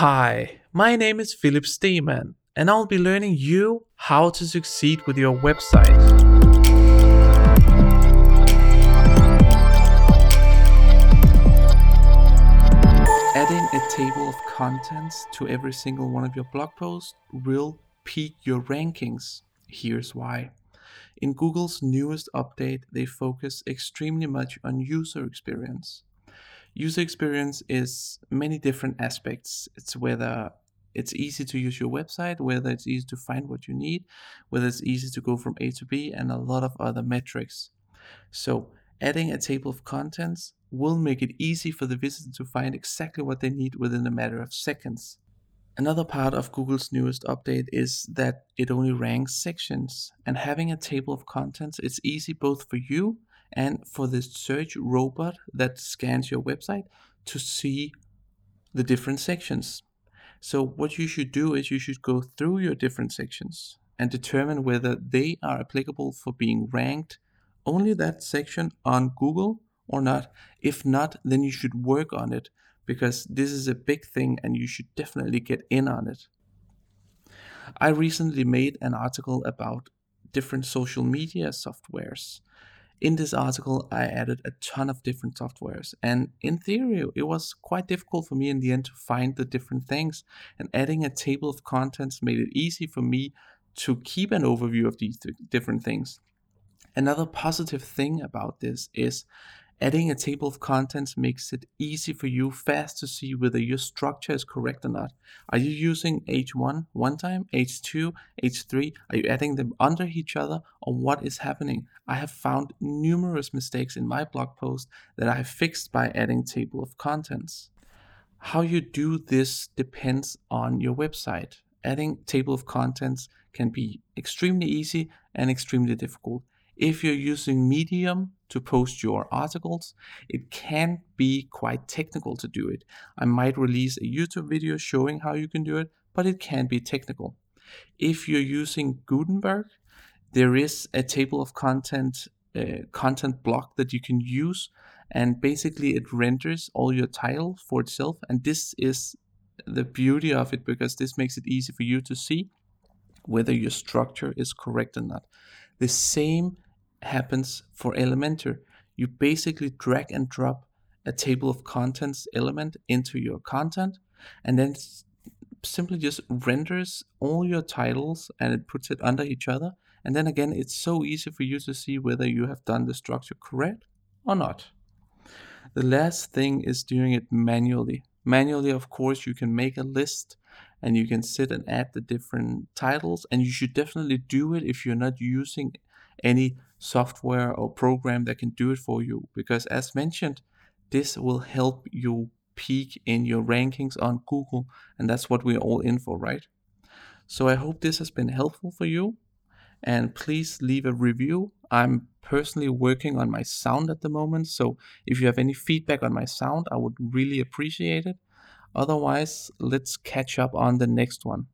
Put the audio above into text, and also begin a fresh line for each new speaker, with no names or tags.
Hi, my name is Philip Steeman, and I'll be learning you how to succeed with your website. Adding a table of contents to every single one of your blog posts will peak your rankings. Here's why. In Google's newest update, they focus extremely much on user experience. User experience is many different aspects. It's whether it's easy to use your website, whether it's easy to find what you need, whether it's easy to go from A to B, and a lot of other metrics. So, adding a table of contents will make it easy for the visitor to find exactly what they need within a matter of seconds. Another part of Google's newest update is that it only ranks sections, and having a table of contents is easy both for you and for the search robot that scans your website to see the different sections. So, what you should do is you should go through your different sections and determine whether they are applicable for being ranked only that section on Google or not. If not, then you should work on it because this is a big thing and you should definitely get in on it. I recently made an article about different social media softwares in this article, I added a ton of different softwares, and in theory, it was quite difficult for me in the end to find the different things. And adding a table of contents made it easy for me to keep an overview of these different things. Another positive thing about this is Adding a table of contents makes it easy for you fast to see whether your structure is correct or not. Are you using H1 one time, H2, H3? Are you adding them under each other or what is happening? I have found numerous mistakes in my blog post that I have fixed by adding table of contents. How you do this depends on your website. Adding table of contents can be extremely easy and extremely difficult. If you're using Medium to post your articles, it can be quite technical to do it. I might release a YouTube video showing how you can do it, but it can be technical. If you're using Gutenberg, there is a table of content uh, content block that you can use and basically it renders all your title for itself and this is the beauty of it because this makes it easy for you to see whether your structure is correct or not. The same happens for Elementor. You basically drag and drop a table of contents element into your content and then simply just renders all your titles and it puts it under each other. And then again, it's so easy for you to see whether you have done the structure correct or not. The last thing is doing it manually. Manually, of course, you can make a list and you can sit and add the different titles, and you should definitely do it if you're not using any software or program that can do it for you. Because as mentioned, this will help you peak in your rankings on Google, and that's what we're all in for, right? So I hope this has been helpful for you, and please leave a review. I'm personally working on my sound at the moment, so if you have any feedback on my sound, I would really appreciate it. Otherwise, let's catch up on the next one.